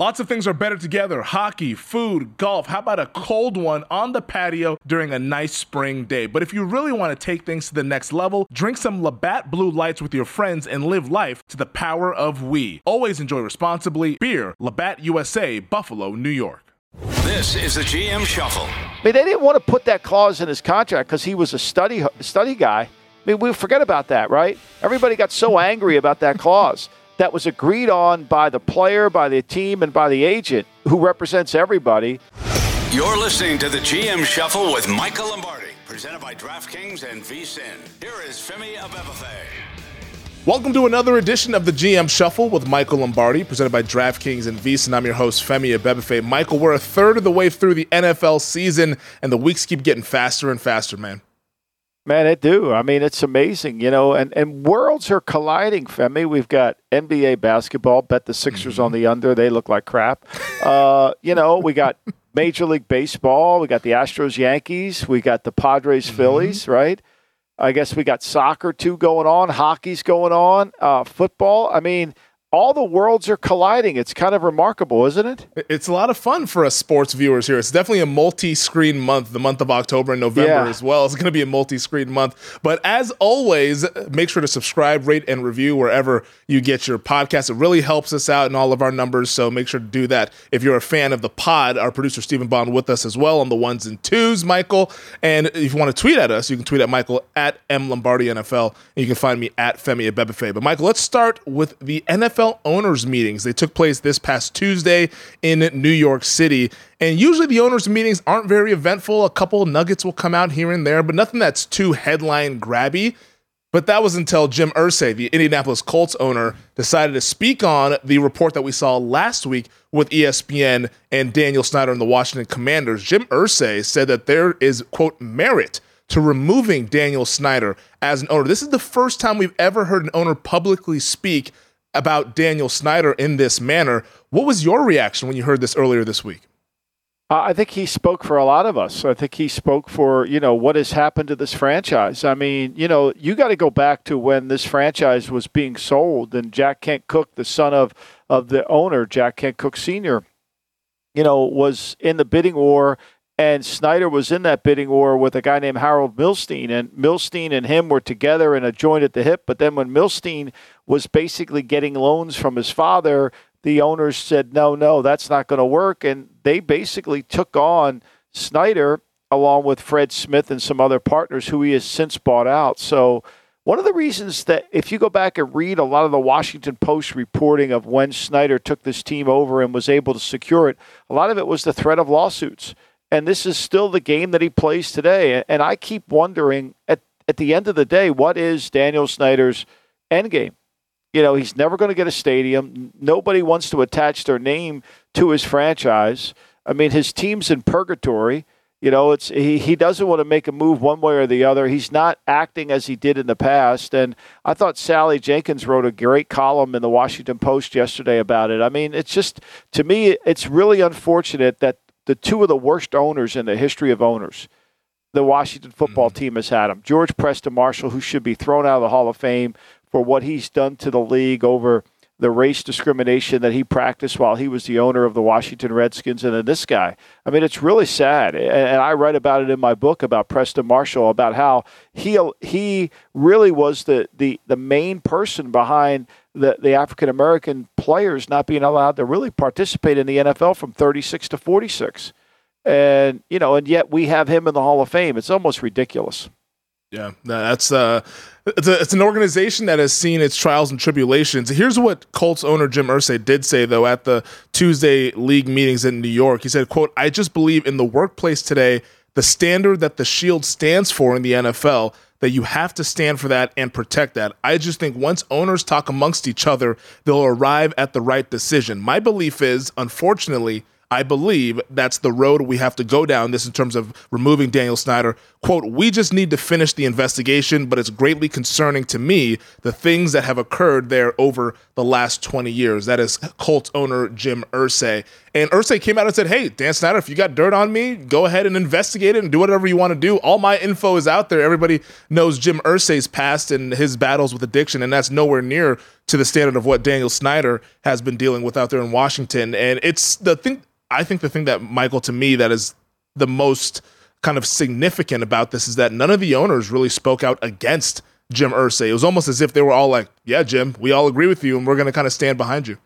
Lots of things are better together hockey, food, golf. How about a cold one on the patio during a nice spring day? But if you really want to take things to the next level, drink some Labatt Blue Lights with your friends and live life to the power of we. Always enjoy responsibly. Beer, Labatt USA, Buffalo, New York. This is the GM Shuffle. I mean, they didn't want to put that clause in his contract because he was a study study guy. I mean, we forget about that, right? Everybody got so angry about that clause that was agreed on by the player, by the team, and by the agent who represents everybody. You're listening to the GM Shuffle with Michael Lombardi, presented by DraftKings and VSIN. Here is Femi Abebefe. Welcome to another edition of the GM Shuffle with Michael Lombardi, presented by DraftKings and VSIN. I'm your host, Femi Abebefe. Michael, we're a third of the way through the NFL season, and the weeks keep getting faster and faster, man. Man, it do. I mean, it's amazing, you know, and, and worlds are colliding, Femi. We've got NBA basketball, bet the Sixers mm-hmm. on the under. They look like crap. Uh, you know, we got Major League Baseball. We got the Astros Yankees. We got the Padres mm-hmm. Phillies, right? I guess we got soccer too going on, hockey's going on, uh, football. I mean, all the worlds are colliding. It's kind of remarkable, isn't it? It's a lot of fun for us sports viewers here. It's definitely a multi-screen month, the month of October and November yeah. as well. It's going to be a multi-screen month. But as always, make sure to subscribe, rate, and review wherever you get your podcast. It really helps us out in all of our numbers, so make sure to do that. If you're a fan of the pod, our producer Stephen Bond with us as well on the ones and twos, Michael. And if you want to tweet at us, you can tweet at Michael at M Lombardi NFL, and you can find me at Femi Abebefe. But Michael, let's start with the NFL NFL owners meetings. They took place this past Tuesday in New York City. And usually the owners meetings aren't very eventful. A couple nuggets will come out here and there, but nothing that's too headline grabby. But that was until Jim Irsay, the Indianapolis Colts owner, decided to speak on the report that we saw last week with ESPN and Daniel Snyder and the Washington Commanders. Jim Irsay said that there is, quote, merit to removing Daniel Snyder as an owner. This is the first time we've ever heard an owner publicly speak about Daniel Snyder in this manner. What was your reaction when you heard this earlier this week? Uh, I think he spoke for a lot of us. I think he spoke for, you know, what has happened to this franchise. I mean, you know, you got to go back to when this franchise was being sold and Jack Kent Cooke, the son of, of the owner, Jack Kent Cooke Sr., you know, was in the bidding war and Snyder was in that bidding war with a guy named Harold Milstein, and Milstein and him were together in a joint at the hip. But then when Milstein was basically getting loans from his father, the owners said, no, no, that's not going to work. And they basically took on Snyder along with Fred Smith and some other partners who he has since bought out. So, one of the reasons that if you go back and read a lot of the Washington Post reporting of when Snyder took this team over and was able to secure it, a lot of it was the threat of lawsuits and this is still the game that he plays today. And I keep wondering at at the end of the day, what is Daniel Snyder's end game? You know, he's never going to get a stadium. Nobody wants to attach their name to his franchise. I mean, his team's in purgatory. You know, it's he, he doesn't want to make a move one way or the other. He's not acting as he did in the past. And I thought Sally Jenkins wrote a great column in the Washington Post yesterday about it. I mean, it's just to me, it's really unfortunate that the two of the worst owners in the history of owners. The Washington football mm-hmm. team has had them. George Preston Marshall, who should be thrown out of the Hall of Fame for what he's done to the league over the race discrimination that he practiced while he was the owner of the Washington Redskins, and then this guy. I mean, it's really sad, and I write about it in my book about Preston Marshall about how he he really was the the the main person behind the, the African American players not being allowed to really participate in the NFL from 36 to 46. And, you know, and yet we have him in the Hall of Fame. It's almost ridiculous. Yeah, that's uh, it's, a, it's an organization that has seen its trials and tribulations. Here's what Colts owner Jim Irsay did say though at the Tuesday league meetings in New York. He said, "quote I just believe in the workplace today, the standard that the Shield stands for in the NFL that you have to stand for that and protect that. I just think once owners talk amongst each other, they'll arrive at the right decision. My belief is, unfortunately, I believe that's the road we have to go down. This in terms of removing Daniel Snyder. Quote, we just need to finish the investigation, but it's greatly concerning to me the things that have occurred there over the last 20 years. That is Colts owner Jim Irsay. And Irsay came out and said, hey, Dan Snyder, if you got dirt on me, go ahead and investigate it and do whatever you want to do. All my info is out there. Everybody knows Jim Irsay's past and his battles with addiction, and that's nowhere near to the standard of what Daniel Snyder has been dealing with out there in Washington. And it's the thing I think the thing that Michael to me that is the most kind of significant about this is that none of the owners really spoke out against Jim Irsay. It was almost as if they were all like, "Yeah, Jim, we all agree with you, and we're going to kind of stand behind you."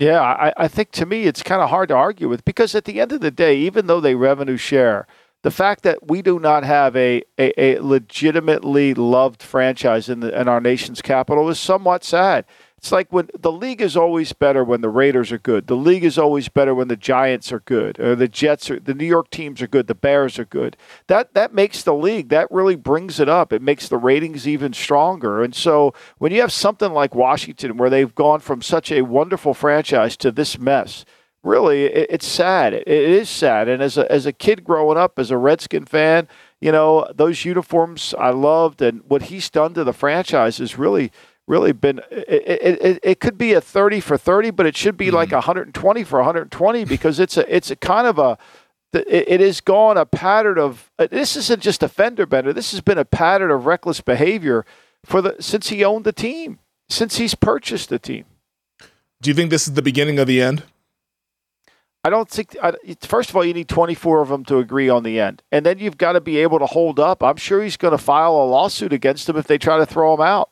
Yeah, I, I think to me it's kind of hard to argue with because at the end of the day, even though they revenue share, the fact that we do not have a, a, a legitimately loved franchise in, the, in our nation's capital is somewhat sad. It's like when the league is always better when the Raiders are good. The league is always better when the Giants are good, or the Jets are. The New York teams are good. The Bears are good. That that makes the league. That really brings it up. It makes the ratings even stronger. And so when you have something like Washington, where they've gone from such a wonderful franchise to this mess, really, it, it's sad. It, it is sad. And as a as a kid growing up, as a Redskin fan, you know those uniforms I loved, and what he's done to the franchise is really really been it, it, it, could be a 30 for 30 but it should be mm-hmm. like 120 for 120 because it's a it's a kind of a it, it has gone a pattern of uh, this isn't just a fender bender this has been a pattern of reckless behavior for the since he owned the team since he's purchased the team do you think this is the beginning of the end I don't think. I, first of all, you need 24 of them to agree on the end, and then you've got to be able to hold up. I'm sure he's going to file a lawsuit against them if they try to throw him out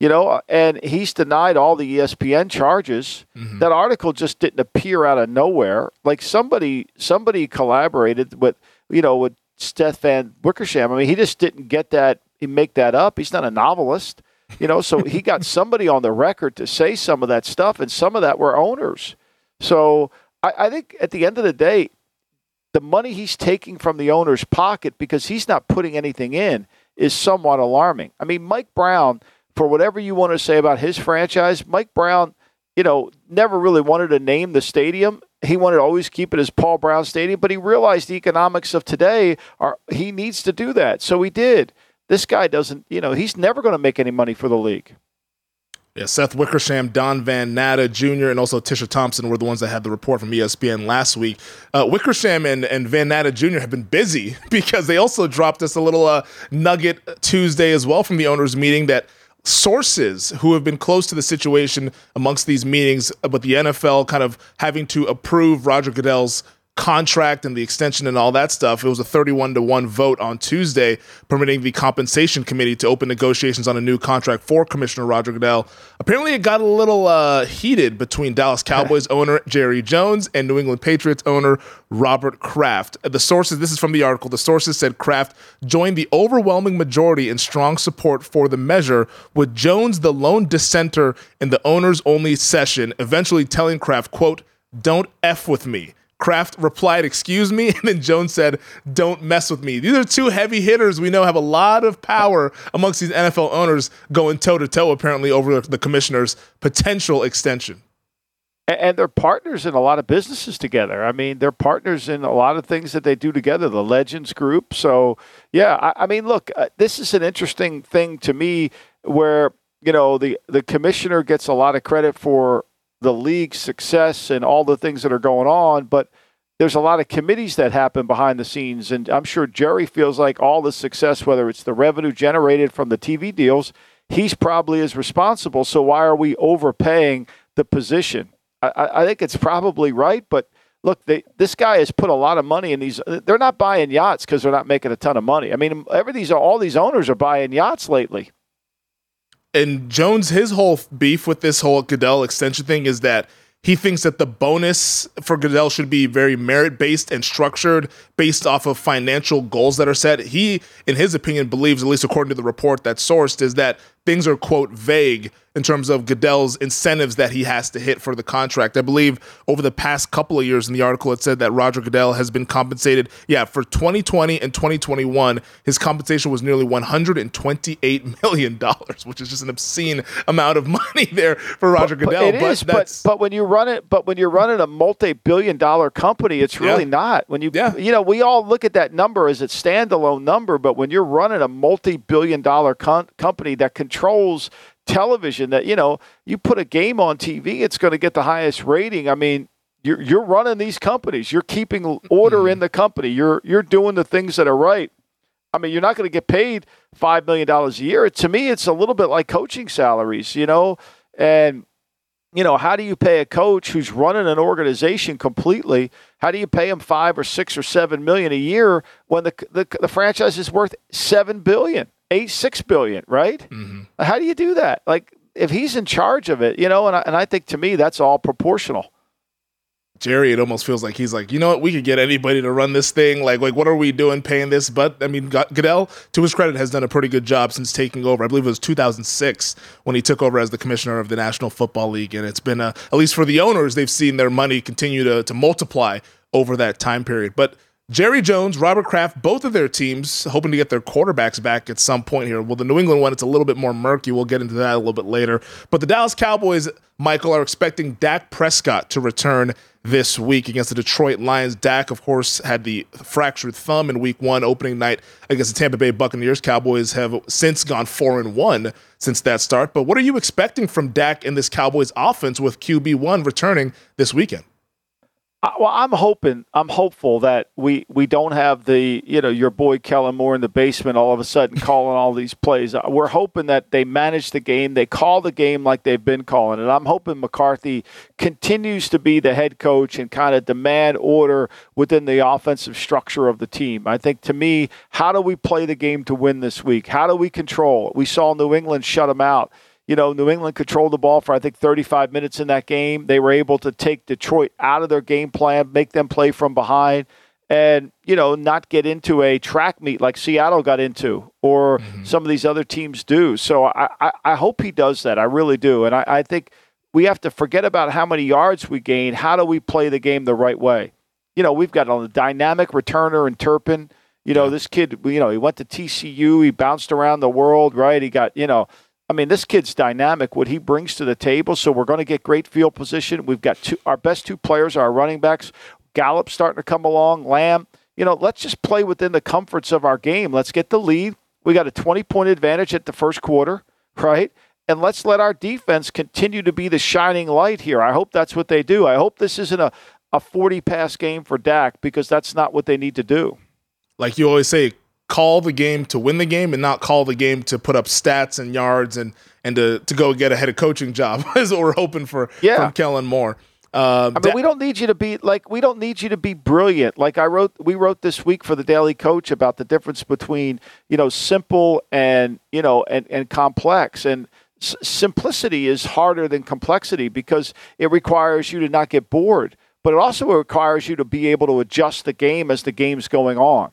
you know, and he's denied all the ESPN charges. Mm-hmm. That article just didn't appear out of nowhere. Like somebody somebody collaborated with, you know, with Stefan Wickersham. I mean, he just didn't get that, he make that up. He's not a novelist, you know, so he got somebody on the record to say some of that stuff, and some of that were owners. So I, I think at the end of the day, the money he's taking from the owner's pocket because he's not putting anything in is somewhat alarming. I mean, Mike Brown – for whatever you want to say about his franchise, Mike Brown, you know, never really wanted to name the stadium. He wanted to always keep it as Paul Brown Stadium, but he realized the economics of today are he needs to do that. So he did. This guy doesn't, you know, he's never going to make any money for the league. Yeah, Seth Wickersham, Don Van Natta Jr., and also Tisha Thompson were the ones that had the report from ESPN last week. Uh, Wickersham and, and Van Natta Jr. have been busy because they also dropped us a little uh, nugget Tuesday as well from the owners' meeting that – sources who have been close to the situation amongst these meetings, but the NFL kind of having to approve Roger Goodell's contract and the extension and all that stuff. It was a 31 to 1 vote on Tuesday, permitting the compensation committee to open negotiations on a new contract for Commissioner Roger Goodell. Apparently, it got a little uh, heated between Dallas Cowboys owner Jerry Jones and New England Patriots owner Robert Kraft. The sources, this is from the article, the sources said Kraft joined the overwhelming majority in strong support for the measure, with Jones the lone dissenter in the owners only session, eventually telling Kraft, quote, don't F with me. Kraft replied, Excuse me. And then Jones said, Don't mess with me. These are two heavy hitters we know have a lot of power amongst these NFL owners going toe to toe, apparently, over the commissioner's potential extension. And they're partners in a lot of businesses together. I mean, they're partners in a lot of things that they do together, the Legends Group. So, yeah, I, I mean, look, uh, this is an interesting thing to me where, you know, the, the commissioner gets a lot of credit for the league's success and all the things that are going on, but there's a lot of committees that happen behind the scenes. And I'm sure Jerry feels like all the success, whether it's the revenue generated from the TV deals, he's probably is responsible. So why are we overpaying the position? I, I think it's probably right, but look, they, this guy has put a lot of money in these. They're not buying yachts because they're not making a ton of money. I mean, every these all these owners are buying yachts lately and Jones, his whole beef with this whole Goodell extension thing is that he thinks that the bonus for Goodell should be very merit based and structured based off of financial goals that are set. He, in his opinion, believes, at least according to the report that's sourced, is that things are quote vague in terms of Goodell's incentives that he has to hit for the contract. I believe over the past couple of years in the article it said that Roger Goodell has been compensated, yeah, for 2020 and 2021, his compensation was nearly 128 million dollars, which is just an obscene amount of money there for Roger but, Goodell. But it is, but, but when you run it, but when you're running a multi-billion dollar company, it's really yeah. not. When you yeah. you know, we all look at that number as a standalone number, but when you're running a multi-billion dollar com- company that controls television that you know you put a game on TV, it's going to get the highest rating. I mean, you're you're running these companies. You're keeping order mm-hmm. in the company. You're you're doing the things that are right. I mean, you're not going to get paid five million dollars a year. To me, it's a little bit like coaching salaries, you know. And you know, how do you pay a coach who's running an organization completely? How do you pay him five or six or seven million a year when the the, the franchise is worth seven billion? Eight six billion, right? Mm-hmm. How do you do that? Like if he's in charge of it, you know, and I, and I think to me that's all proportional. Jerry, it almost feels like he's like, you know what, we could get anybody to run this thing. Like, like what are we doing paying this? But I mean, Goodell, to his credit, has done a pretty good job since taking over. I believe it was 2006 when he took over as the commissioner of the National Football League, and it's been, a, at least for the owners, they've seen their money continue to to multiply over that time period. But Jerry Jones, Robert Kraft, both of their teams hoping to get their quarterbacks back at some point here. Well, the New England one, it's a little bit more murky. We'll get into that a little bit later. But the Dallas Cowboys, Michael, are expecting Dak Prescott to return this week against the Detroit Lions. Dak, of course, had the fractured thumb in week one, opening night against the Tampa Bay Buccaneers. Cowboys have since gone four and one since that start. But what are you expecting from Dak in this Cowboys offense with QB1 returning this weekend? Well, I'm hoping, I'm hopeful that we we don't have the you know your boy Kellen Moore in the basement all of a sudden calling all these plays. Uh, we're hoping that they manage the game, they call the game like they've been calling it. I'm hoping McCarthy continues to be the head coach and kind of demand order within the offensive structure of the team. I think to me, how do we play the game to win this week? How do we control? We saw New England shut them out you know, New England controlled the ball for I think 35 minutes in that game. They were able to take Detroit out of their game plan, make them play from behind, and you know, not get into a track meet like Seattle got into or mm-hmm. some of these other teams do. So I, I, I, hope he does that. I really do, and I, I think we have to forget about how many yards we gain. How do we play the game the right way? You know, we've got a dynamic returner in Turpin. You know, this kid, you know, he went to TCU, he bounced around the world, right? He got, you know, I mean, this kid's dynamic. What he brings to the table. So we're going to get great field position. We've got two, our best two players are our running backs. Gallup starting to come along. Lamb. You know, let's just play within the comforts of our game. Let's get the lead. We got a 20 point advantage at the first quarter, right? And let's let our defense continue to be the shining light here. I hope that's what they do. I hope this isn't a, a 40 pass game for Dak because that's not what they need to do. Like you always say, call the game to win the game and not call the game to put up stats and yards and and to, to go get a head of coaching job is what we're hoping for yeah. from Kellen Moore. Uh, I mean, we don't need you to be like we don't need you to be brilliant. Like I wrote, we wrote this week for the Daily Coach about the difference between you know simple and you know and and complex. And s- simplicity is harder than complexity because it requires you to not get bored, but it also requires you to be able to adjust the game as the game's going on.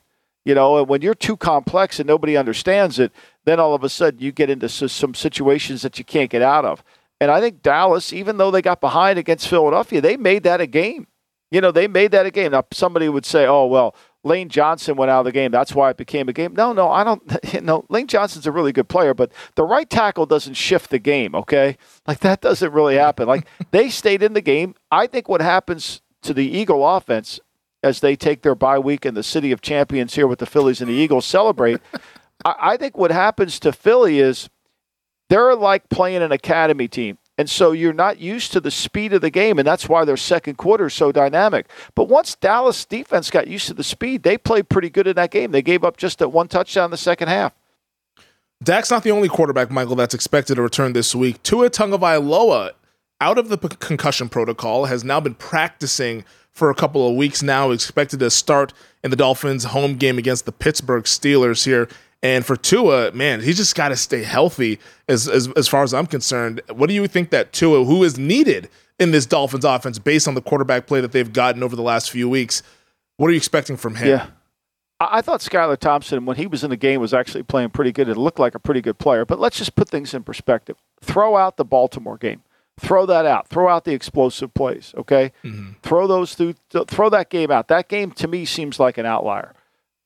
You know, and when you're too complex and nobody understands it, then all of a sudden you get into some situations that you can't get out of. And I think Dallas, even though they got behind against Philadelphia, they made that a game. You know, they made that a game. Now, somebody would say, oh, well, Lane Johnson went out of the game. That's why it became a game. No, no, I don't. You know, Lane Johnson's a really good player, but the right tackle doesn't shift the game, okay? Like, that doesn't really happen. Like, they stayed in the game. I think what happens to the Eagle offense as they take their bye week in the city of champions here with the Phillies and the Eagles celebrate. I, I think what happens to Philly is they're like playing an academy team. And so you're not used to the speed of the game, and that's why their second quarter is so dynamic. But once Dallas defense got used to the speed, they played pretty good in that game. They gave up just that one touchdown in the second half. Dak's not the only quarterback, Michael, that's expected to return this week. Tua Tagovailoa, out of the concussion protocol, has now been practicing for a couple of weeks now. Expected to start in the Dolphins' home game against the Pittsburgh Steelers here. And for Tua, man, he's just got to stay healthy as, as as far as I'm concerned. What do you think that Tua, who is needed in this Dolphins offense based on the quarterback play that they've gotten over the last few weeks, what are you expecting from him? Yeah. I thought Skylar Thompson, when he was in the game, was actually playing pretty good. It looked like a pretty good player. But let's just put things in perspective. Throw out the Baltimore game. Throw that out. Throw out the explosive plays. Okay, mm-hmm. throw those through. Throw that game out. That game to me seems like an outlier.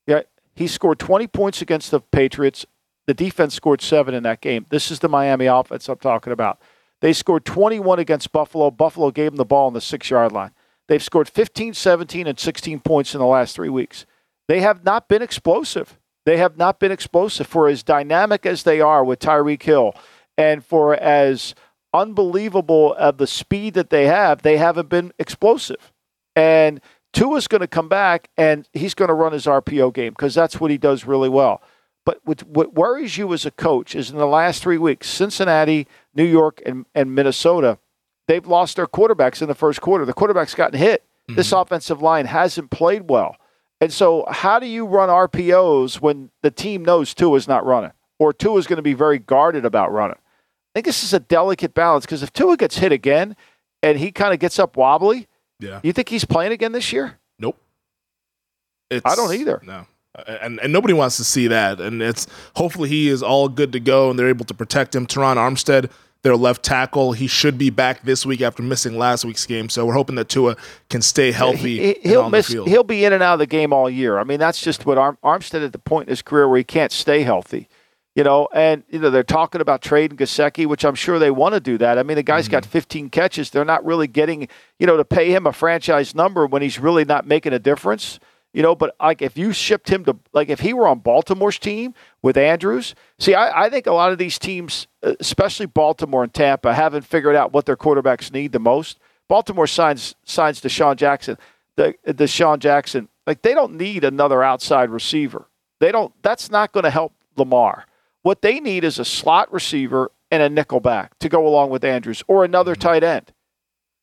Yeah, he scored 20 points against the Patriots. The defense scored seven in that game. This is the Miami offense I'm talking about. They scored 21 against Buffalo. Buffalo gave them the ball on the six yard line. They've scored 15, 17, and 16 points in the last three weeks. They have not been explosive. They have not been explosive for as dynamic as they are with Tyreek Hill and for as unbelievable of the speed that they have, they haven't been explosive. And Tua's going to come back and he's going to run his RPO game because that's what he does really well. But what, what worries you as a coach is in the last three weeks, Cincinnati, New York, and, and Minnesota, they've lost their quarterbacks in the first quarter. The quarterback's gotten hit. Mm-hmm. This offensive line hasn't played well. And so, how do you run RPOs when the team knows Tua is not running or Tua is going to be very guarded about running? I think this is a delicate balance because if Tua gets hit again and he kind of gets up wobbly, yeah, you think he's playing again this year? Nope. It's, I don't either. No. And, and nobody wants to see that. And it's hopefully he is all good to go and they're able to protect him. Terron Armstead, their left tackle, he should be back this week after missing last week's game. So we're hoping that Tua can stay healthy. He, will miss. He'll be in and out of the game all year. I mean, that's just what Arm, Armstead at the point in his career where he can't stay healthy. You know, and you know they're talking about trading Gesicki, which I'm sure they want to do that. I mean, the guy's mm-hmm. got 15 catches. They're not really getting, you know, to pay him a franchise number when he's really not making a difference. You know, but like if you shipped him to, like if he were on Baltimore's team with Andrews, see, I, I think a lot of these teams, especially Baltimore and Tampa, haven't figured out what their quarterbacks need the most. Baltimore signs signs DeSean Jackson, the DeSean Jackson, like they don't need another outside receiver. They don't. That's not going to help Lamar. What they need is a slot receiver and a nickel back to go along with Andrews or another mm-hmm. tight end.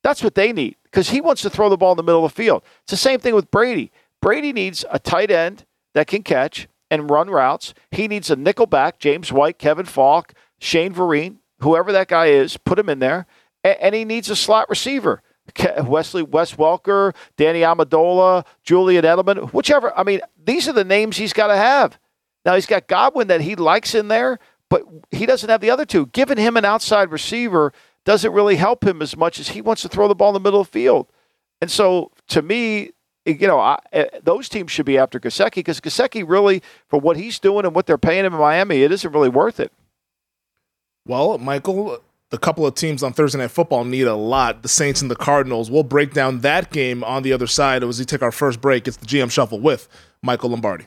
That's what they need because he wants to throw the ball in the middle of the field. It's the same thing with Brady. Brady needs a tight end that can catch and run routes. He needs a nickel back, James White, Kevin Faulk, Shane Vereen, whoever that guy is, put him in there. And, he needs a slot receiver. Wesley Wes Welker, Danny Amendola, Julian Edelman, whichever. I mean, these are the names he's got to have. Now he's got Godwin that he likes in there, but he doesn't have the other two. Giving him an outside receiver doesn't really help him as much as he wants to throw the ball in the middle of the field. And so, to me, you know, I, eh, those teams should be after Gesicki because Gesicki really, for what he's doing and what they're paying him in Miami, it isn't really worth it. Well, Michael, the couple of teams on Thursday Night Football need a lot. The Saints and the Cardinals. We'll break down that game on the other side as we take our first break. It's the GM Shuffle with Michael Lombardi.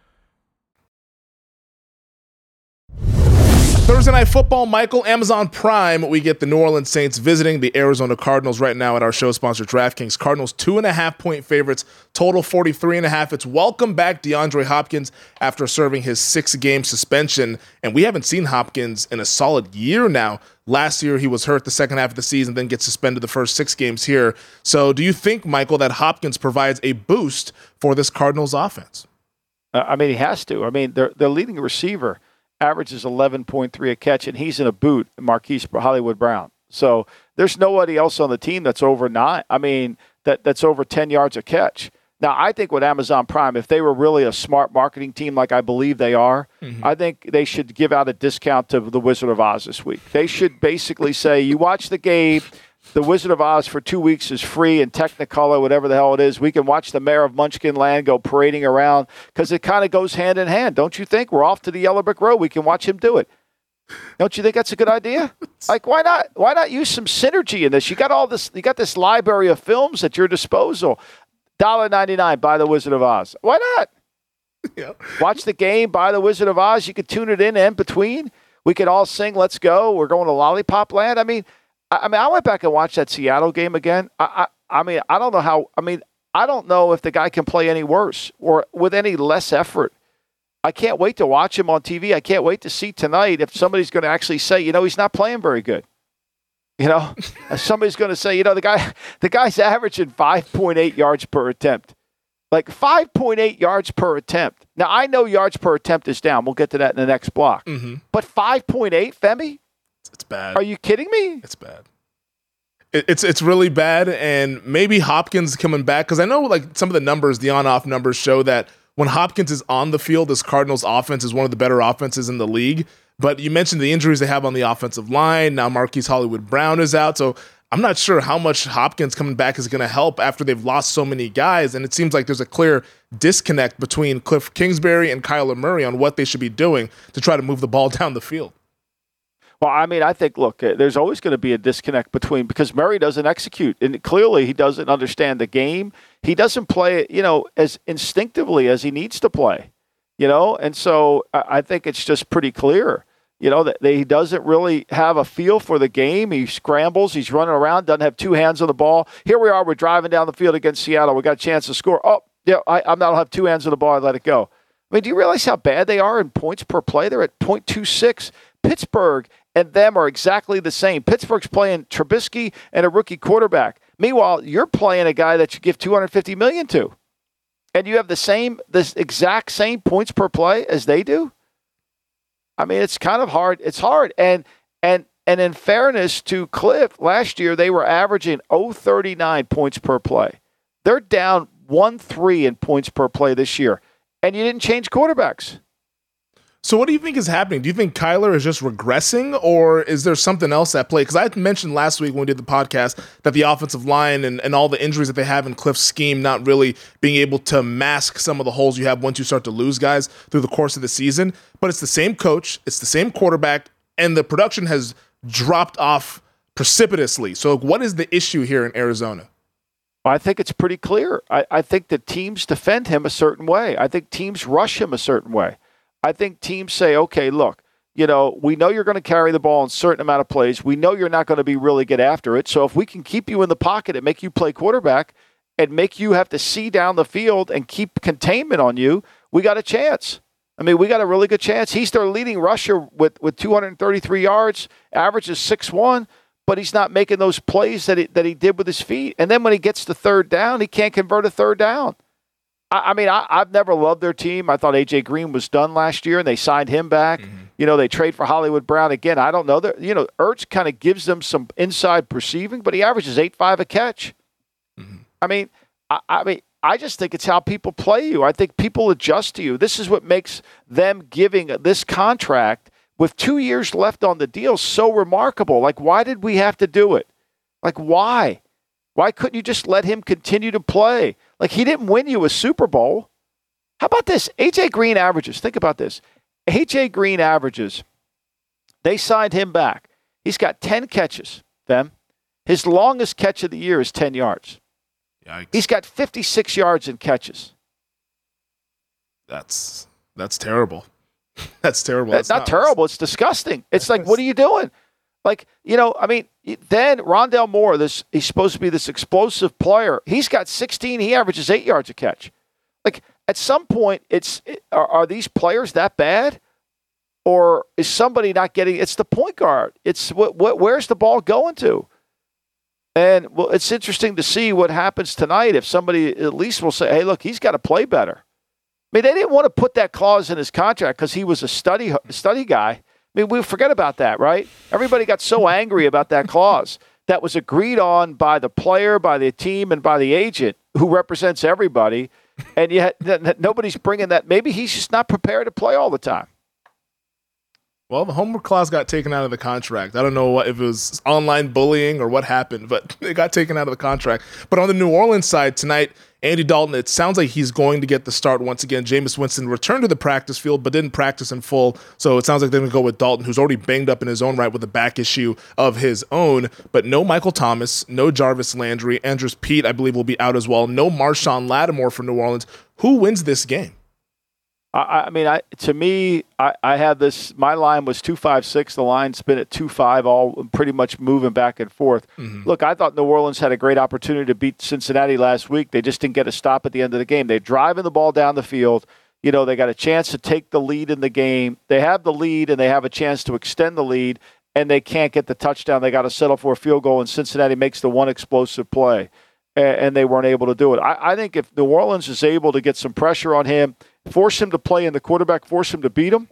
Thursday Night Football, Michael, Amazon Prime. We get the New Orleans Saints visiting the Arizona Cardinals right now at our show sponsor, DraftKings. Cardinals, two and a half point favorites, total 43 and a half. It's welcome back DeAndre Hopkins after serving his six game suspension. And we haven't seen Hopkins in a solid year now. Last year, he was hurt the second half of the season, then gets suspended the first six games here. So, do you think, Michael, that Hopkins provides a boost for this Cardinals offense? Uh, I mean, he has to. I mean, their, their leading receiver averages 11.3 a catch, and he's in a boot, Marquise Hollywood Brown. So there's nobody else on the team that's over nine. I mean, that that's over 10 yards a catch. Now, I think with Amazon Prime, if they were really a smart marketing team like I believe they are, mm-hmm. I think they should give out a discount to the Wizard of Oz this week. They should basically say, you watch the game, the Wizard of Oz for two weeks is free in Technicolor, whatever the hell it is. We can watch the mayor of Munchkin Land go parading around because it kind of goes hand in hand, don't you think? We're off to the Yellow Brick Road. We can watch him do it. Don't you think that's a good idea? Like, why not? Why not use some synergy in this? You got all this. You got this library of films at your disposal. Dollar ninety nine. Buy the Wizard of Oz. Why not? Yeah. Watch the game. Buy the Wizard of Oz. You could tune it in in between. We could all sing "Let's Go." We're going to Lollipop Land. I mean, I, I mean, I went back and watched that Seattle game again. I, I, I mean, I don't know how. I mean, I don't know if the guy can play any worse or with any less effort. I can't wait to watch him on TV. I can't wait to see tonight if somebody's going to actually say, you know, he's not playing very good. You know, somebody's going to say, you know, the guy, the guy's averaging 5.8 yards per attempt, like 5.8 yards per attempt. Now I know yards per attempt is down. We'll get to that in the next block. Mm-hmm. But 5.8, Femi, it's bad. Are you kidding me? It's bad. It's it's really bad, and maybe Hopkins coming back because I know like some of the numbers, the on-off numbers show that when Hopkins is on the field, this Cardinals offense is one of the better offenses in the league. But you mentioned the injuries they have on the offensive line. Now Marquise Hollywood Brown is out. So I'm not sure how much Hopkins coming back is going to help after they've lost so many guys. And it seems like there's a clear disconnect between Cliff Kingsbury and Kyler Murray on what they should be doing to try to move the ball down the field. Well, I mean, I think, look, uh, there's always going to be a disconnect between because Murray doesn't execute. And clearly, he doesn't understand the game. He doesn't play, it, you know, as instinctively as he needs to play, you know? And so I think it's just pretty clear, you know, that he doesn't really have a feel for the game. He scrambles, he's running around, doesn't have two hands on the ball. Here we are, we're driving down the field against Seattle. We got a chance to score. Oh, yeah, I, I'm not have two hands on the ball. I let it go. I mean, do you realize how bad they are in points per play? They're at 0.26. Pittsburgh and them are exactly the same. Pittsburgh's playing Trubisky and a rookie quarterback. Meanwhile, you're playing a guy that you give 250 million to. And you have the same this exact same points per play as they do? I mean, it's kind of hard. It's hard. And and and in fairness to Cliff, last year they were averaging 039 points per play. They're down 1-3 in points per play this year. And you didn't change quarterbacks. So, what do you think is happening? Do you think Kyler is just regressing, or is there something else at play? Because I mentioned last week when we did the podcast that the offensive line and, and all the injuries that they have in Cliff's scheme not really being able to mask some of the holes you have once you start to lose guys through the course of the season. But it's the same coach, it's the same quarterback, and the production has dropped off precipitously. So, what is the issue here in Arizona? I think it's pretty clear. I, I think that teams defend him a certain way. I think teams rush him a certain way. I think teams say, okay, look, you know, we know you're going to carry the ball in certain amount of plays. We know you're not going to be really good after it. So if we can keep you in the pocket and make you play quarterback and make you have to see down the field and keep containment on you, we got a chance. I mean, we got a really good chance. He's their leading rusher with, with 233 yards, average averages 6'1, but he's not making those plays that he, that he did with his feet. And then when he gets to third down, he can't convert a third down. I, I mean, I, have never loved their team. I thought AJ Green was done last year, and they signed him back. Mm-hmm. You know, they trade for Hollywood Brown again. I don't know. that you know, Ertz kind of gives them some inside perceiving, but he averages eight five a catch. Mm-hmm. I mean, I, I mean, I just think it's how people play you. I think people adjust to you. This is what makes them giving this contract with two years left on the deal so remarkable. Like, why did we have to do it? Like, why? Why couldn't you just let him continue to play? Like he didn't win you a Super Bowl. How about this? AJ Green averages. Think about this. AJ Green averages. They signed him back. He's got 10 catches, them. His longest catch of the year is 10 yards. Yikes. He's got 56 yards in catches. That's that's terrible. that's terrible. That's not, not terrible. It's disgusting. It's like, what are you doing? Like, you know, I mean, then Rondale Moore, this he's supposed to be this explosive player. He's got 16. He averages eight yards a catch. Like at some point, it's are, are these players that bad, or is somebody not getting? It's the point guard. It's what, what where's the ball going to? And well, it's interesting to see what happens tonight. If somebody at least will say, "Hey, look, he's got to play better." I mean, they didn't want to put that clause in his contract because he was a study study guy I mean, we forget about that, right? Everybody got so angry about that clause that was agreed on by the player, by the team, and by the agent who represents everybody. And yet, nobody's bringing that. Maybe he's just not prepared to play all the time. Well, the homework clause got taken out of the contract. I don't know what, if it was online bullying or what happened, but it got taken out of the contract. But on the New Orleans side tonight, Andy Dalton, it sounds like he's going to get the start once again. Jameis Winston returned to the practice field, but didn't practice in full. So it sounds like they're going to go with Dalton, who's already banged up in his own right with a back issue of his own. But no Michael Thomas, no Jarvis Landry. Andrus Peat, I believe, will be out as well. No Marshon Lattimore for New Orleans. Who wins this game? I, I mean, I to me, I, I had this. My line was two five six. The line's been at two five, all pretty much moving back and forth. Mm-hmm. Look, I thought New Orleans had a great opportunity to beat Cincinnati last week. They just didn't get a stop at the end of the game. They're driving the ball down the field. You know, they got a chance to take the lead in the game. They have the lead and they have a chance to extend the lead, and they can't get the touchdown. They got to settle for a field goal, and Cincinnati makes the one explosive play, and, they weren't able to do it. I, I think if New Orleans is able to get some pressure on him force him to play in the quarterback, force him to beat him.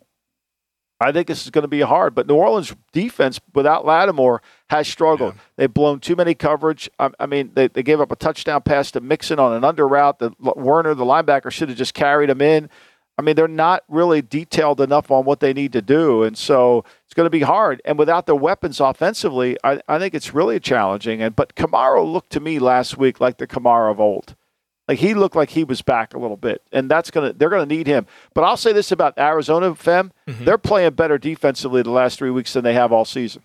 I think this is going to be hard. But New Orleans defense without Lattimore has struggled. Yeah. They've blown too many coverage. I, I, mean, they, they gave up a touchdown pass to Mixon on an under route. The Werner, the linebacker, should have just carried him in. I mean, they're not really detailed enough on what they need to do. And so it's going to be hard. And without the weapons offensively, I, I think it's really challenging. And but Kamara looked to me last week like the Kamara of old. Like he looked like he was back a little bit, and that's gonna they're gonna need him. But I'll say this about Arizona, Fem, mm-hmm. they're playing better defensively the last three weeks than they have all season.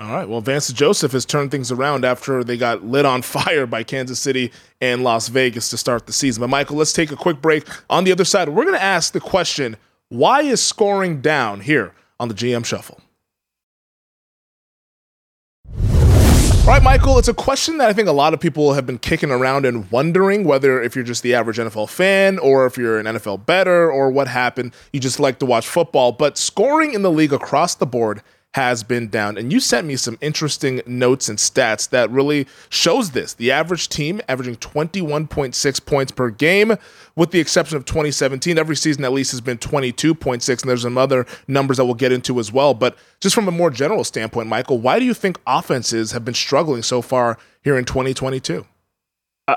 All right. Well, Vance Joseph has turned things around after they got lit on fire by Kansas City and Las Vegas to start the season. But Michael, let's take a quick break. On the other side, we're going to ask the question: Why is scoring down here on the GM Shuffle? All right, Michael, it's a question that I think a lot of people have been kicking around and wondering whether if you're just the average NFL fan or if you're an NFL better or what happened, you just like to watch football. But scoring in the league across the board has been down. And you sent me some interesting notes and stats that really shows this. The average team averaging 21.6 points per game, with the exception of 2017. Every season at least has been 22.6, and there's some other numbers that we'll get into as well. But just from a more general standpoint, Michael, why do you think offenses have been struggling so far here in 2022?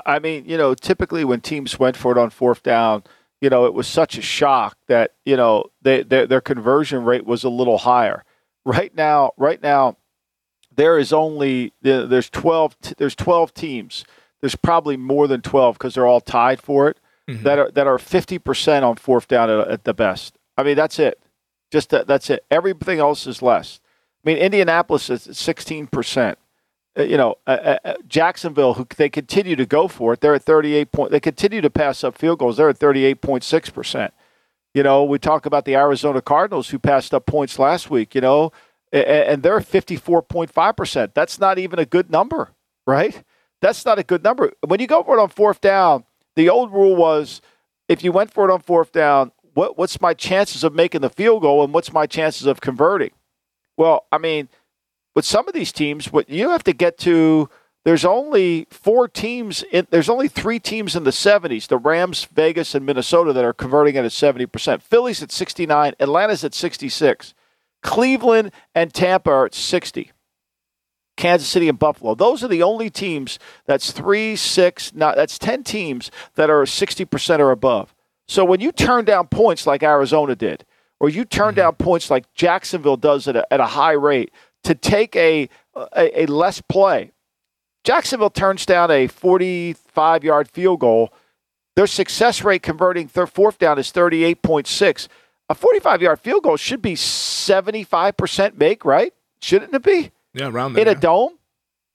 I mean, you know, typically when teams went for it on fourth down, you know, it was such a shock that, you know, they, their, their conversion rate was a little higher right now, right now, there is only there's twelve there's twelve teams. There's probably more than twelve because they're all tied for it. Mm-hmm. That are that are fifty percent on fourth down at, at, the best. I mean, that's it. Just that, that's it. Everything else is less. I mean, Indianapolis is sixteen percent. Uh, you know, uh, uh, uh, Jacksonville, who they continue to go for it, they're at thirty-eight point. They continue to pass up field goals. They're at thirty-eight point six percent. You know, we talk about the Arizona Cardinals who passed up points last week, you know, and they're 54.5%. That's not even a good number, right? That's not a good number. When you go for it on fourth down, the old rule was if you went for it on fourth down, what, what's my chances of making the field goal and what's my chances of converting? Well, I mean, with some of these teams, what you have to get to there's only four teams in, there's only three teams in the 70s the rams vegas and minnesota that are converting at a 70% philly's at 69 atlanta's at 66 cleveland and tampa are at 60 kansas city and buffalo. Those are the only teams that's three six not that's 10 teams that are 60% or above. So when you turn down points like arizona did or you turn mm-hmm. down points like jacksonville does at a, at a high rate to take a, a, a less play Jacksonville turns down a 45 yard field goal. Their success rate converting third, fourth down is 38.6. A 45 yard field goal should be 75% make, right? Shouldn't it be? Yeah, around there. In a dome?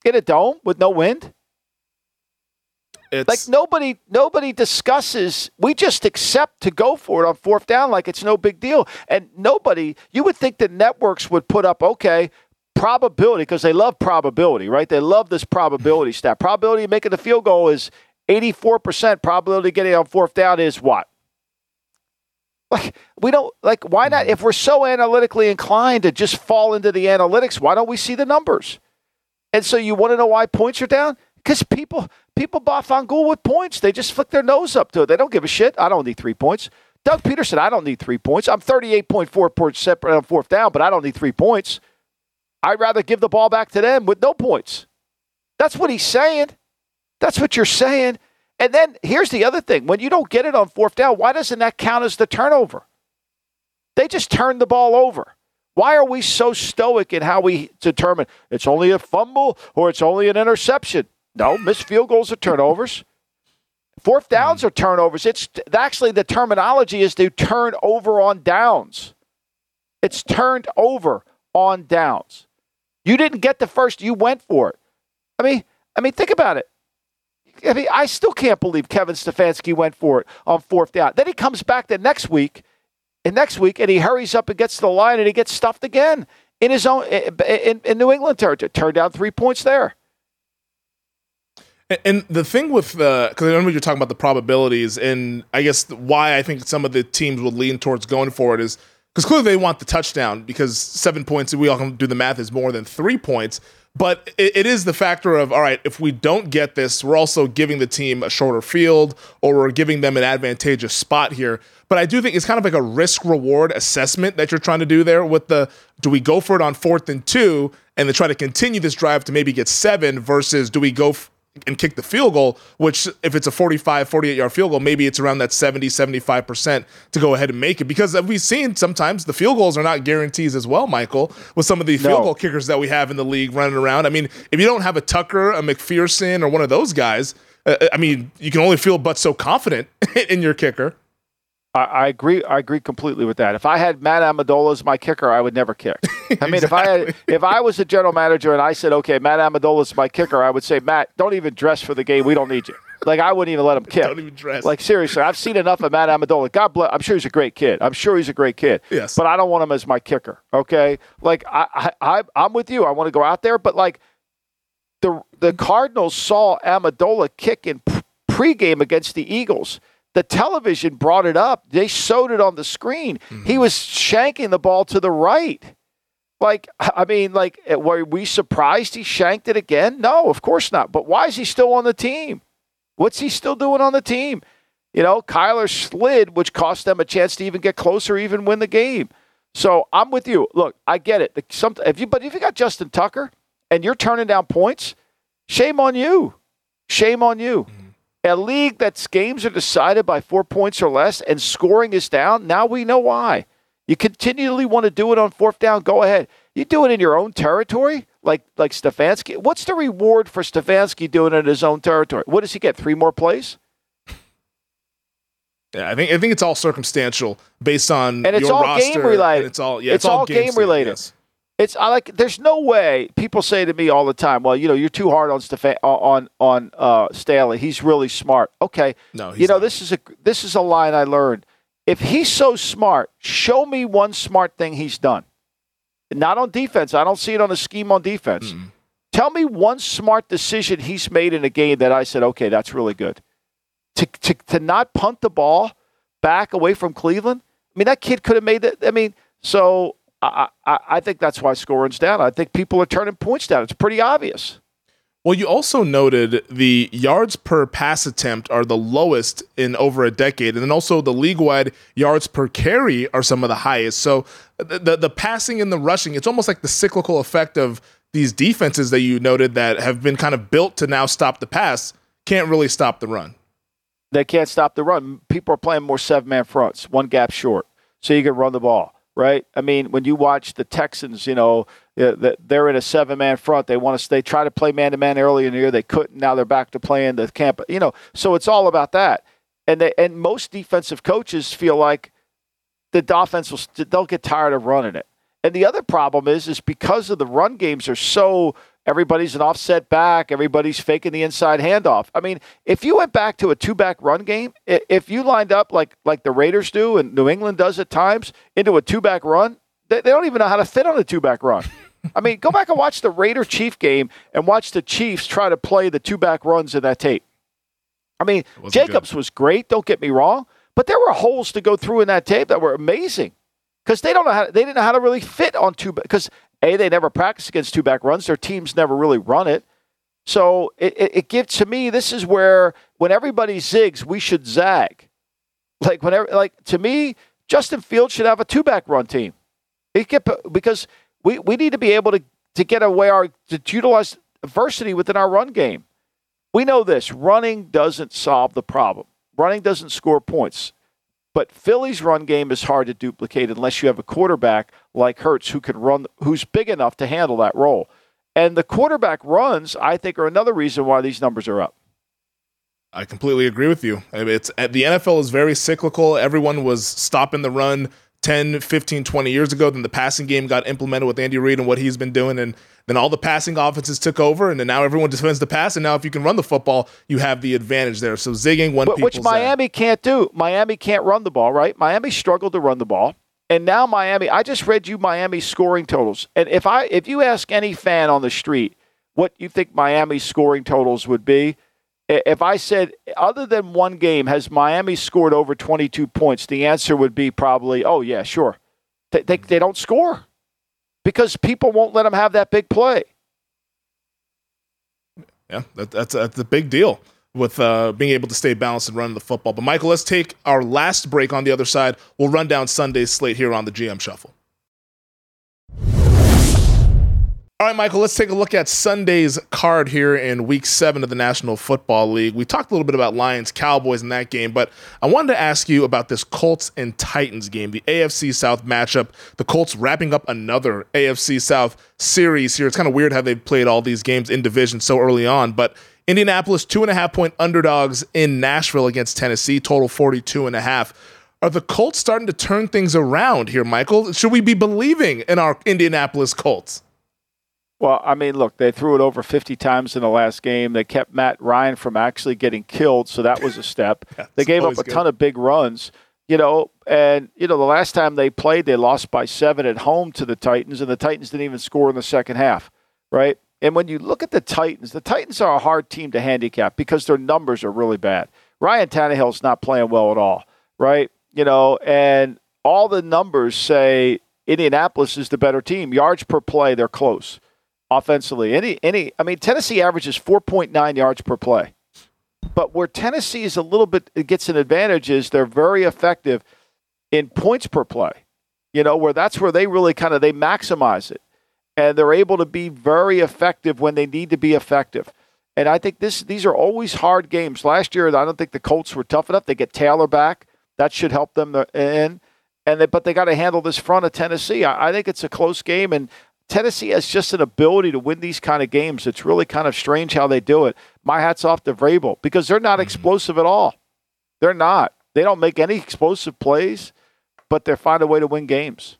In a dome with no wind? It's, like nobody nobody discusses we just accept to go for it on fourth down like it's no big deal and nobody you would think the networks would put up okay probability because they love probability, right? They love this probability stat. Probability of making the field goal is 84%. Probability of getting on fourth down is what? Like we don't like why not if we're so analytically inclined to just fall into the analytics, why don't we see the numbers? And so you want to know why points are down? Because people people bought Fangool with points. They just flick their nose up to it. They don't give a shit. I don't need three points. Doug Pederson, I don't need three points. I'm 38.4 points separate on fourth down, but I don't need three points. I'd rather give the ball back to them with no points. That's what he's saying. That's what you're saying. And then here's the other thing when you don't get it on fourth down, why doesn't that count as the turnover? They just turned the ball over. Why are we so stoic in how we determine it's only a fumble or it's only an interception? No, missed field goals are turnovers. Fourth downs are turnovers. It's actually the terminology is to turn over on downs. It's turned over on downs. You didn't get the first, you went for it. I mean, I mean, think about it. I mean, I still can't believe Kevin Stefanski went for it on fourth down. Then he comes back the next week and next week, and he hurries up and gets to the line, and he gets stuffed again in his own eh, eh, in, in New England territory. Turned down three points there. And the thing with uh, because I remember you're talking about the probabilities, and I guess why I think some of the teams would lean towards going for it is because clearly they want the touchdown because seven points, we all can do the math, is more than three points. But it, it is the factor of all right, if we don't get this, we're also giving the team a shorter field or we're giving them an advantageous spot here. But I do think it's kind of like a risk reward assessment that you're trying to do there with the do we go for it on fourth and two and then try to continue this drive to maybe get seven versus do we go f- and kick the field goal, which if it's a 45, 48 yard field goal, maybe it's around that 70, 75% to go ahead and make it. Because we've seen sometimes the field goals are not guarantees as well, Michael, with some of the field no. goal kickers that we have in the league running around. I mean, if you don't have a Tucker, a McPherson, or one of those guys, uh, I mean, you can only feel but so confident in your kicker. I, I, agree. I agree completely with that. If I had Matt Ammendola as my kicker, I would never kick. I mean, exactly. if I had, if I was a general manager and I said, "Okay, Matt Ammendola is my kicker," I would say, "Matt, don't even dress for the game. We don't need you." Like I wouldn't even let him kick. don't even dress. Like seriously, I've seen enough of Matt Ammendola. God bless. I'm sure he's a great kid. I'm sure he's a great kid. Yes. But I don't want him as my kicker. Okay. Like I, I, I'm with you. I want to go out there, but like the the Cardinals saw Ammendola kick in pregame against the Eagles the television brought it up. They showed it on the screen. Mm-hmm. He was shanking the ball to the right. Like, I mean, like, eh, were we surprised he shanked it again? No, of course not. But why is he still on the team? What's he still doing on the team? You know, Kyler slid, which cost them a chance to even get closer, even win the game. So I'm with you. Look, I get it. Some, if you, but if you got Justin Tucker and you're turning down points, shame on you. Shame on you. Mm-hmm a league that's games are decided by four points or less and scoring is down, now we know why. You continually want to do it on fourth down, go ahead. You do it in your own territory, like like Stefanski. What's the reward for Stefanski doing it in his own territory? What does he get? Three more plays? Yeah, I think I think it's all circumstantial based on and it's all roster, game related. It's all yeah, it's, it's all, all, game, game related. Yes. It's I like. There's no way people say to me all the time, "Well, you know, you're too hard on Stefan on on uh, Staley. He's really smart." Okay, no, you know, not. this is a this is a line I learned. If he's so smart, show me one smart thing he's done. Not on defense. I don't see it on a scheme on defense. Mm. Tell me one smart decision he's made in a game that I said, "Okay, that's really good." To to to not punt the ball back away from Cleveland. I mean, that kid could have made that. I mean, so I, I, I think that's why scoring's down. I think people are turning points down. It's pretty obvious. Well, you also noted the yards per pass attempt are the lowest in over a decade, and then also the league-wide yards per carry are some of the highest. So the, the, the passing and the rushing, it's almost like the cyclical effect of these defenses that you noted that have been kind of built to now stop the pass can't really stop the run. They can't stop the run. People are playing more seven-man fronts, one gap short, so you can run the ball right? I mean, when you watch the Texans, you know, they're in a seven-man front. They want to. They try to play man-to-man early in the year. They couldn't. Now they're back to playing the camp. You know, so it's all about that. And they, and most defensive coaches feel like the offense will they'll get tired of running it. And the other problem is is because of the run games are so Everybody's an offset back. Everybody's faking the inside handoff. I mean, if you went back to a two back run game, if you lined up like like the Raiders do and New England does at times into a two back run, they, they don't even know how to fit on a two back run. I mean, go back and watch the Raider Chief game and watch the Chiefs try to play the two back runs in that tape. I mean, Jacobs good. was great. Don't get me wrong, but there were holes to go through in that tape that were amazing because they don't know how they didn't know how to really fit on two because a, they never practice against two back runs. Their teams never really run it. So it, it, it gives to me, this is where when everybody zigs, we should zag. Like whenever, like to me, Justin Fields should have a two back run team. It get, because we, we need to be able to, to get away our to utilize diversity within our run game. We know this running doesn't solve the problem. Running doesn't score points. But Philly's run game is hard to duplicate unless you have a quarterback like Hurts who can run, who's big enough to handle that role. And the quarterback runs, I think, are another reason why these numbers are up. I completely agree with you. It's the NFL is very cyclical. Everyone was stopping the run 10, 15, 20 years ago. Then the passing game got implemented with Andy Reid and what he's been doing. And then all the passing offenses took over, and then now everyone defends the pass. And now, if you can run the football, you have the advantage there. So zigging one, which uh, Miami at. can't do. Miami can't run the ball, right? Miami struggled to run the ball, and now Miami. I just read you Miami scoring totals, and if I if you ask any fan on the street what you think Miami's scoring totals would be, if I said other than one game has Miami scored over 22 points, the answer would be probably, oh yeah, sure. They, they, they don't score because people won't let them have that big play. Yeah, that, that's that's a big deal with uh, being able to stay balanced and run the football. But Michael, let's take our last break on the other side. We'll run down Sunday's slate here on the GM Shuffle. All right, Michael, let's take a look at Sunday's card here in week seven of the National Football League. We talked a little bit about Lions Cowboys in that game, but I wanted to ask you about this Colts and Titans game, the AFC South matchup. The Colts wrapping up another AFC South series here. It's kind of weird how they've played all these games in division so early on, but Indianapolis, two and a half point underdogs in Nashville against Tennessee, total 42 and a half. Are the Colts starting to turn things around here, Michael? Should we be believing in our Indianapolis Colts? Well, I mean, look, they threw it over 50 times in the last game. They kept Matt Ryan from actually getting killed, so that was a step. they gave up a good. ton of big runs, you know, and, you know, the last time they played, they lost by seven at home to the Titans, and the Titans didn't even score in the second half, right? And when you look at the Titans, the Titans are a hard team to handicap because their numbers are really bad. Ryan Tannehill's not playing well at all, right? You know, and all the numbers say Indianapolis is the better team. Yards per play, they're close offensively. Any any I mean Tennessee averages 4.9 yards per play. But where Tennessee is a little bit it gets an advantage is they're very effective in points per play. You know, where that's where they really kind of they maximize it. And they're able to be very effective when they need to be effective. And I think this these are always hard games. Last year I don't think the Colts were tough enough. They get Taylor back. That should help them uh, in. And they, but they got to handle this front of Tennessee. I, I think it's a close game, and Tennessee has just an ability to win these kind of games. It's really kind of strange how they do it. My hat's off to Vrabel because they're not mm-hmm. explosive at all. They're not. They don't make any explosive plays, but they find a way to win games.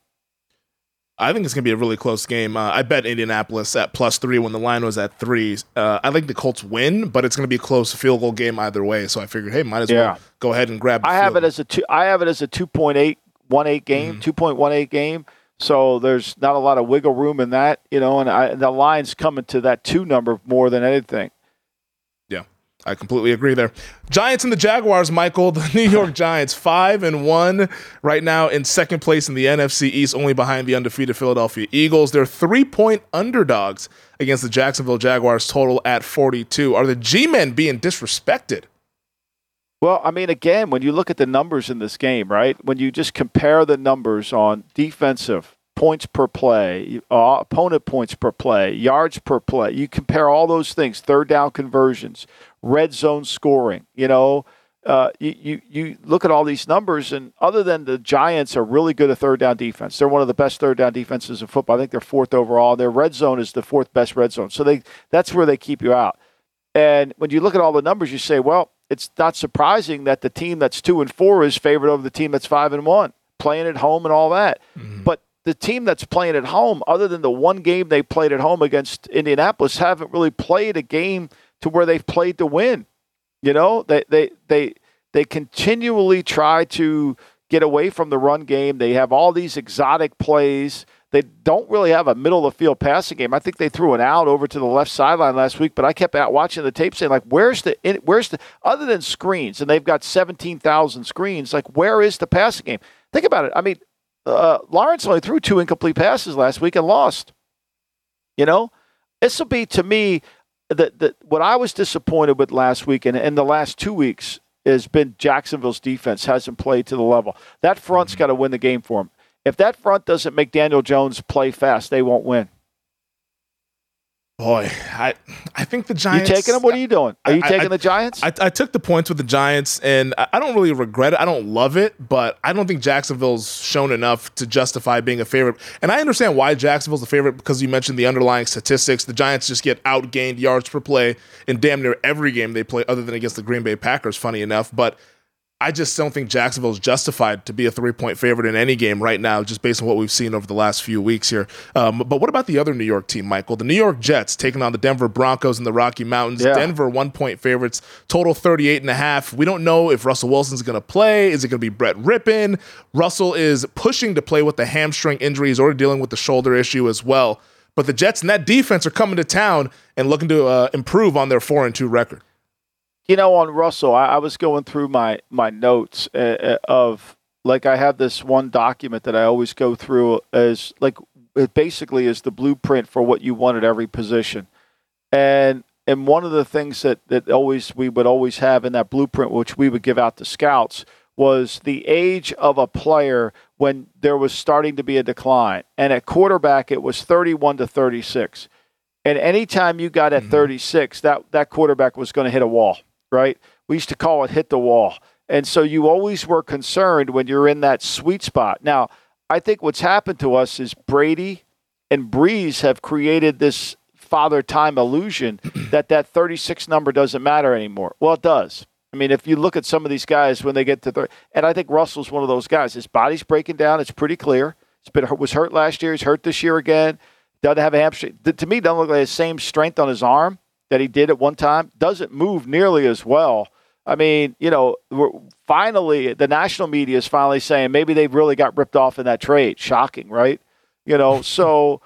I think it's going to be a really close game. Uh, I bet Indianapolis at plus three when the line was at three. Uh, I think the Colts win, but it's going to be a close field goal game either way. So I figured, hey, might as yeah. well go ahead and grab. I have it as a two. I have it as a two point eight one eight game, mm-hmm. two point one eight game. So there's not a lot of wiggle room in that, you know, and I, the line's coming to that two number more than anything. Yeah, I completely agree there. Giants and the Jaguars, Michael, the New York Giants, five and one right now in second place in the NFC East, only behind the undefeated Philadelphia Eagles. They're three point underdogs against the Jacksonville Jaguars, total at 42. Are the G men being disrespected? Well, I mean, again, when you look at the numbers in this game, right? When you just compare the numbers on defensive points per play, uh, opponent points per play, yards per play, you compare all those things, third down conversions, red zone scoring, you know, uh, you, you, you look at all these numbers, and other than the Giants are really good at third down defense, they're one of the best third down defenses in football. I think they're fourth overall. Their red zone is the fourth best red zone, so they that's where they keep you out. And when you look at all the numbers, you say, well, it's not surprising that the team that's two and four is favored over the team that's five and one, playing at home and all that. Mm-hmm. But the team that's playing at home, other than the one game they played at home against Indianapolis, haven't really played a game to where they've played to win. You know, they they they they continually try to get away from the run game. They have all these exotic plays. They don't really have a middle of the field passing game. I think they threw an out over to the left sideline last week, but I kept out watching the tape saying like, "Where's the where's the other than screens?" And they've got seventeen thousand screens. Like, where is the passing game? Think about it. I mean, uh, Lawrence only threw two incomplete passes last week and lost. You know, this will be to me that that what I was disappointed with last week and, and the last two weeks has been Jacksonville's defense hasn't played to the level. That front's mm-hmm. got to win the game for them. If that front doesn't make Daniel Jones play fast, they won't win. Boy, I I think the Giants. You taking them? What are you doing? Are you I, taking I, the Giants? I, I, took the points with the Giants, and I don't really regret it. I don't love it, but I don't think Jacksonville's shown enough to justify being a favorite. And I understand why Jacksonville's a favorite because you mentioned the underlying statistics. The Giants just get outgained yards per play in damn near every game they play, other than against the Green Bay Packers. Funny enough, but I just don't think Jacksonville is justified to be a three point favorite in any game right now, just based on what we've seen over the last few weeks here. Um, but what about the other New York team, Michael? The New York Jets taking on the Denver Broncos in the Rocky Mountains. Yeah. Denver one point favorites, total 38 and a half. We don't know if Russell Wilson's going to play. Is it going to be Brett Rypien? Russell is pushing to play with the hamstring injury. He's already dealing with the shoulder issue as well. But the Jets and that defense are coming to town and looking to uh, improve on their 4 and 2 record. You know, on Russell, I, I was going through my my notes uh, uh, of like I have this one document that I always go through as like it basically is the blueprint for what you want at every position, and and one of the things that that always we would always have in that blueprint, which we would give out to scouts, was the age of a player when there was starting to be a decline, and at quarterback it was 31 to 36. And anytime you got at mm-hmm. 36, that, that quarterback was going to hit a wall right? We used to call it hit the wall. And so you always were concerned when you're in that sweet spot. Now, I think what's happened to us is Brady and Brees have created this father time illusion that that 36 number doesn't matter anymore. Well, it does. I mean, if you look at some of these guys when they get to 30, and I think Russell's one of those guys. His body's breaking down. It's pretty clear. He's been was hurt last year. He's hurt this year again. Doesn't have a hamstring. To me, doesn't look like the same strength on his arm that he did at one time doesn't move nearly as well. I mean, you know, finally, the national media is finally saying maybe they've really got ripped off in that trade. Shocking, right? You know, so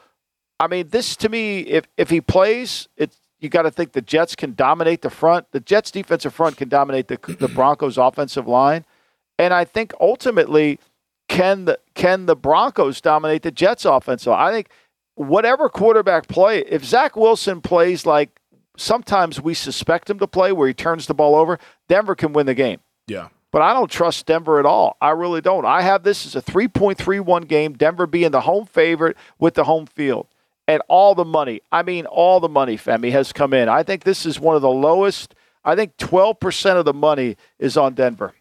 I mean, this to me, if if he plays, it's you got to think the Jets can dominate the front. The Jets' defensive front can dominate the the Broncos' offensive line, and I think ultimately, can the can the Broncos dominate the Jets' offensive? I think whatever quarterback play, if Zach Wilson plays like sometimes we suspect him to play where he turns the ball over, Denver can win the game. Yeah. But I don't trust Denver at all. I really don't. I have this as a 3.31 game, Denver being the home favorite with the home field. And all the money, I mean, all the money, Femi, has come in. I think this is one of the lowest. I think 12% of the money is on Denver.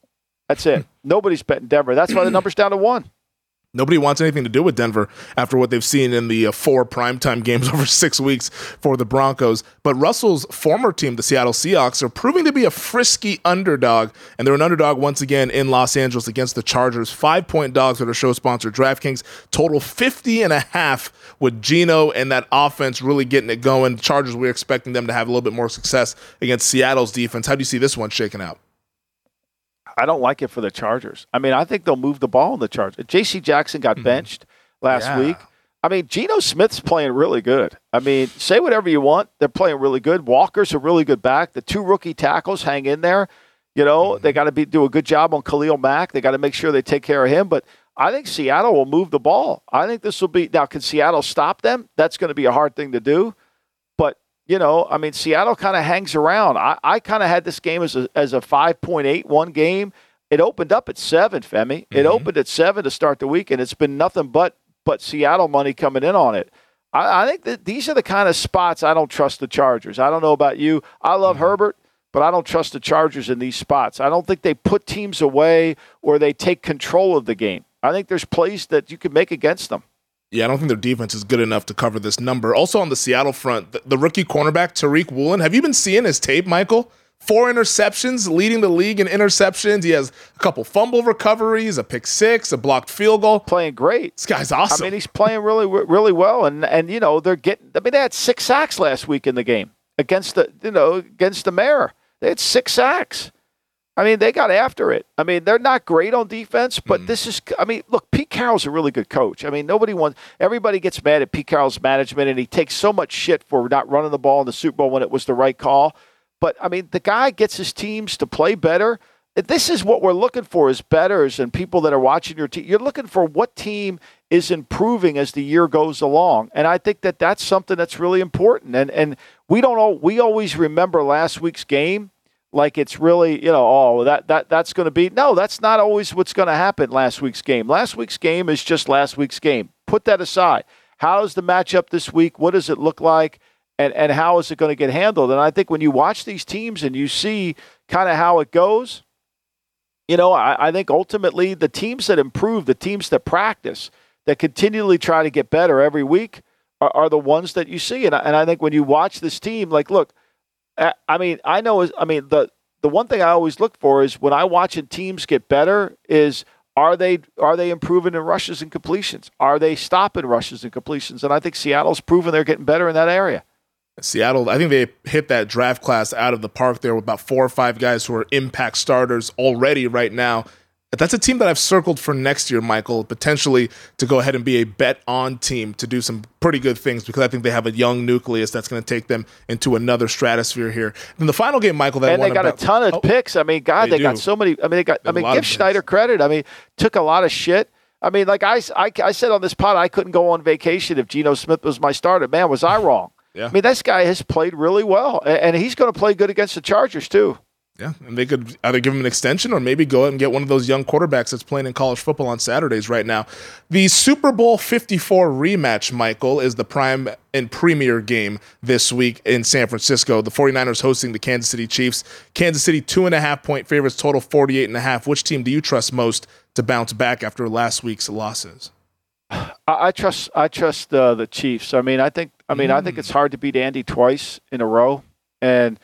That's it. Hmm. Nobody's betting Denver. That's why the number's down to one. Nobody wants anything to do with Denver after what they've seen in the uh, four primetime games over six weeks for the Broncos. But Russell's former team, the Seattle Seahawks, are proving to be a frisky underdog. And they're an underdog once again in Los Angeles against the Chargers. Five point dogs with our show sponsor, DraftKings. Total 50 and a half with Geno and that offense really getting it going. Chargers, we're expecting them to have a little bit more success against Seattle's defense. How do you see this one shaking out? I don't like it for the Chargers. I mean, I think they'll move the ball in the Chargers. J.C. Jackson got mm-hmm. benched last yeah. week. I mean, Geno Smith's playing really good. I mean, say whatever you want. They're playing really good. Walker's a really good back. The two rookie tackles hang in there. You know, mm-hmm. they got to be do a good job on Khalil Mack. They got to make sure they take care of him. But I think Seattle will move the ball. I think this will be now. Can Seattle stop them? That's going to be a hard thing to do you know, I mean, Seattle kind of hangs around. I, I kind of had this game as a, as a 5.81 game. It opened up at seven, Femi. It mm-hmm. opened at seven to start the week, and it's been nothing but but Seattle money coming in on it. I, I think that these are the kind of spots I don't trust the Chargers. I don't know about you. I love mm-hmm. Herbert, but I don't trust the Chargers in these spots. I don't think they put teams away or they take control of the game. I think there's plays that you can make against them. Yeah, I don't think their defense is good enough to cover this number. Also on the Seattle front, the, the rookie cornerback Tariq Woolen. Have you been seeing his tape, Michael? Four interceptions, leading the league in interceptions. He has a couple fumble recoveries, a pick six, a blocked field goal. Playing great. This guy's awesome. I mean, he's playing really, really well. And and you know they're getting. I mean, they had six sacks last week in the game against the you know against the mayor. They had six sacks. I mean, they got after it. I mean, they're not great on defense, but mm. this is, I mean, look, Pete Carroll's a really good coach. I mean, nobody wants, everybody gets mad at Pete Carroll's management, and he takes so much shit for not running the ball in the Super Bowl when it was the right call. But, I mean, the guy gets his teams to play better. This is what we're looking for as betters and people that are watching your team. You're looking for what team is improving as the year goes along. And I think that that's something that's really important. And, and we don't know, we always remember last week's game like it's really, you know, oh, that that that's going to be no, that's not always what's going to happen last week's game. Last week's game is just last week's game. Put that aside. How is the matchup this week? What does it look like? And and how is it going to get handled? And I think when you watch these teams and you see kind of how it goes, you know, I, I think ultimately the teams that improve, the teams that practice, that continually try to get better every week are, are the ones that you see. And I, and I think when you watch this team, like, look, I mean, I know. I mean, the the one thing I always look for is when I watching teams get better is are they are they improving in rushes and completions? Are they stopping rushes and completions? And I think Seattle's proven they're getting better in that area. Seattle, I think they hit that draft class out of the park there with about four or five guys who are impact starters already right now. That's a team that I've circled for next year, Michael, potentially to go ahead and be a bet on team to do some pretty good things because I think they have a young nucleus that's going to take them into another stratosphere here. And the final game, Michael, that and they got about, a ton of oh, picks. I mean, God, they, they got so many. I mean, they got. I mean, give Schneider credit. I mean, took a lot of shit. I mean, like I, I, I said on this pod, I couldn't go on vacation if Geno Smith was my starter. Man, was I wrong? Yeah. I mean, this guy has played really well, and he's going to play good against the Chargers too. Yeah, and they could either give him an extension or maybe go out and get one of those young quarterbacks that's playing in college football on Saturdays right now. The Super Bowl 54 rematch, Michael, is the prime and premier game this week in San Francisco. The 49ers hosting the Kansas City Chiefs. Kansas City, two and a half point favorites, total 48 and a half. Which team do you trust most to bounce back after last week's losses? I trust I trust uh, the Chiefs. I mean, I think I mean, mm. I think it's hard to beat Andy twice in a row, and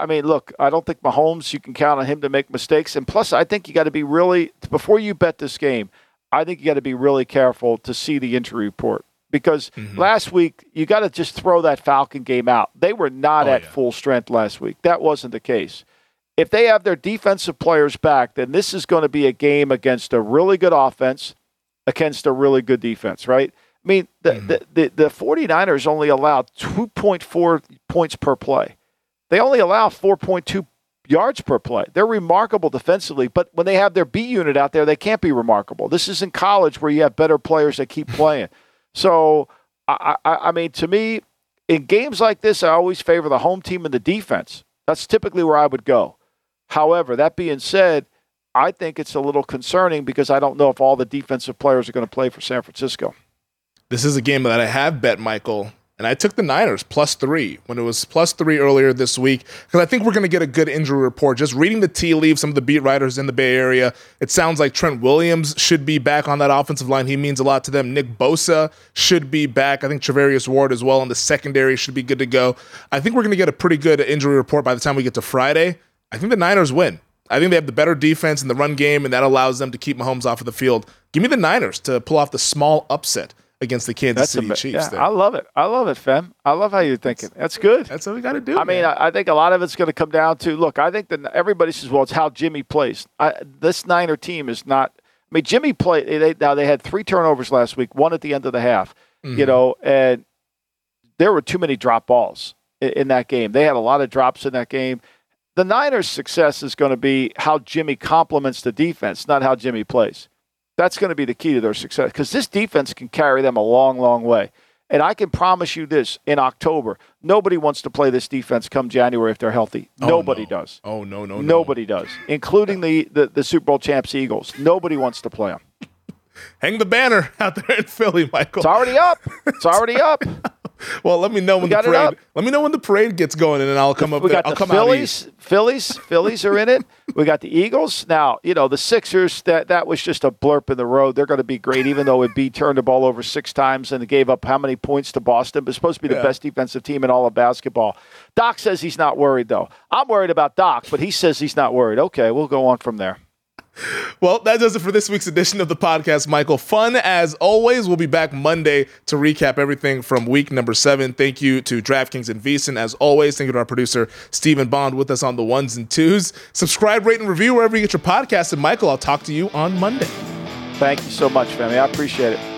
I mean, look, I don't think Mahomes, you can count on him to make mistakes. And plus, I think you got to be really, before you bet this game, I think you got to be really careful to see the injury report because mm-hmm. last week you got to just throw that Falcon game out. They were not oh, at yeah. full strength last week. That wasn't the case. If they have their defensive players back, then this is going to be a game against a really good offense against a really good defense, right? I mean, the, mm-hmm. the, the, the 49ers only allowed 2.4 points per play. They only allow 4.2 yards per play. They're remarkable defensively, but when they have their B unit out there, they can't be remarkable. This is in college where you have better players that keep playing. So, I, I, I mean, to me, in games like this, I always favor the home team and the defense. That's typically where I would go. However, that being said, I think it's a little concerning because I don't know if all the defensive players are going to play for San Francisco. This is a game that I have bet, Michael, and I took the Niners plus three when it was plus three earlier this week because I think we're going to get a good injury report. Just reading the tea leaves, some of the beat writers in the Bay Area, it sounds like Trent Williams should be back on that offensive line. He means a lot to them. Nick Bosa should be back. I think Charvarius Ward as well in the secondary should be good to go. I think we're going to get a pretty good injury report by the time we get to Friday. I think the Niners win. I think they have the better defense in the run game, and that allows them to keep Mahomes off of the field. Give me the Niners to pull off the small upset against the Kansas That's City a, Chiefs. Yeah, I love it. I love it, Fem. I love how you're thinking. That's good. That's what we got to do. I man. mean, I, I, think a lot of it's going to come down to look. I think that everybody says, "Well, it's how Jimmy plays." I, this Niner team is not. I mean, Jimmy played. They, now they had three turnovers last week, one at the end of the half. Mm-hmm. You know, and there were too many drop balls in, in that game. They had a lot of drops in that game. The Niners' success is going to be how Jimmy complements the defense, not how Jimmy plays. That's going to be the key to their success because this defense can carry them a long, long way. And I can promise you this in October, nobody wants to play this defense come January if they're healthy. Oh, nobody no. does. Oh, no, no, no. Nobody does, including the, the, the Super Bowl champs Eagles. Nobody wants to play them. Hang the banner out there in Philly, Michael. It's already up. It's already up. well, let me know when the parade. Let me know when the parade gets going, and then I'll come up. We got I'll the Phillies. Phillies. Phillies are in it. We got the Eagles. Now, you know the Sixers. That that was just a blurb in the road. They're going to be great, even though it be turned the ball over six times and gave up how many points to Boston. But supposed to be the yeah. best defensive team in all of basketball. Doc says he's not worried though. I'm worried about Doc, but he says he's not worried. Okay, we'll go on from there. Well, that does it for this week's edition of the podcast, Michael. Fun as always. We'll be back Monday to recap everything from week number seven. Thank you to DraftKings and VSiN. As always, thank you to our producer, Stephen Bond, with us on the ones and twos. Subscribe, rate, and review wherever you get your podcast. And Michael, I'll talk to you on Monday. Thank you so much, family. I appreciate it.